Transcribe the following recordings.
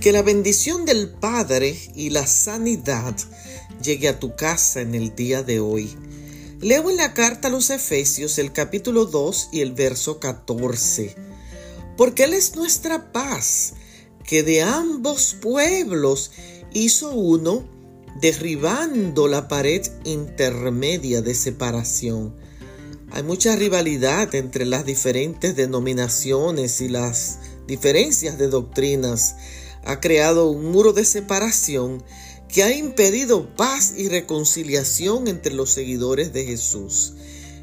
Que la bendición del Padre y la sanidad llegue a tu casa en el día de hoy. Leo en la carta a los Efesios el capítulo 2 y el verso 14. Porque Él es nuestra paz, que de ambos pueblos hizo uno, derribando la pared intermedia de separación. Hay mucha rivalidad entre las diferentes denominaciones y las diferencias de doctrinas. Ha creado un muro de separación que ha impedido paz y reconciliación entre los seguidores de Jesús.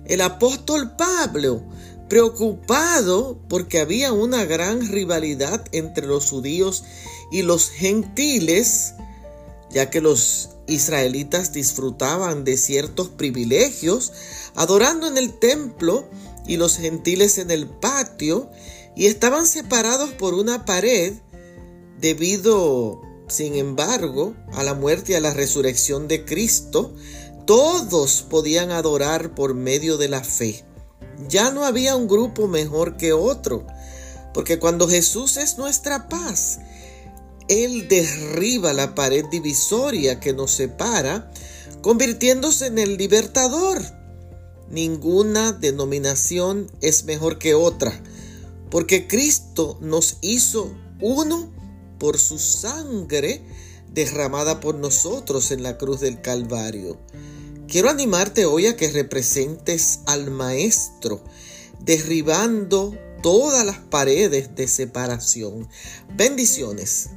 El apóstol Pablo, preocupado porque había una gran rivalidad entre los judíos y los gentiles, ya que los israelitas disfrutaban de ciertos privilegios, adorando en el templo y los gentiles en el patio, y estaban separados por una pared debido sin embargo, a la muerte y a la resurrección de Cristo, todos podían adorar por medio de la fe. Ya no había un grupo mejor que otro, porque cuando Jesús es nuestra paz, Él derriba la pared divisoria que nos separa, convirtiéndose en el libertador. Ninguna denominación es mejor que otra, porque Cristo nos hizo uno por su sangre derramada por nosotros en la cruz del Calvario. Quiero animarte hoy a que representes al Maestro, derribando todas las paredes de separación. Bendiciones.